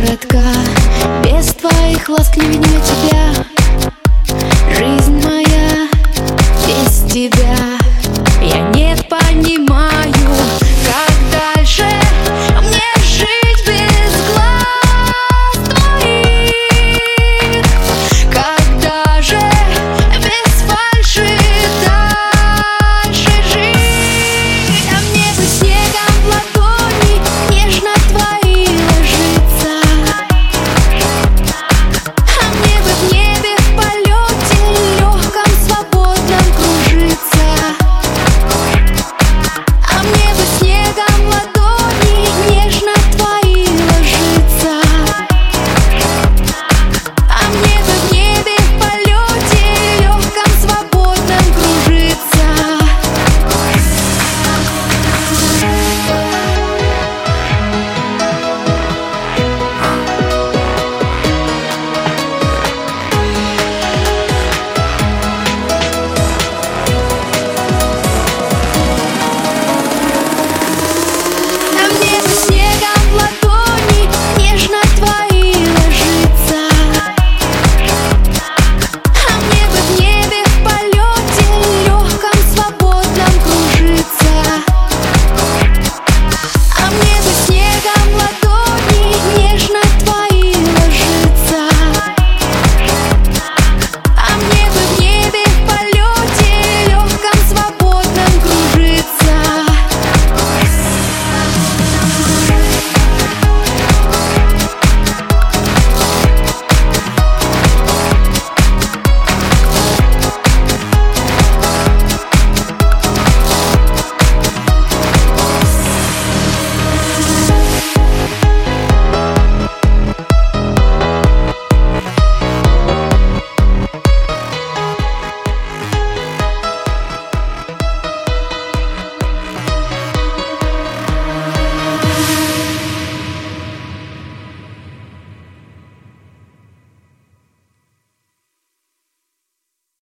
коротка. Без твоих ласк не виднее тебя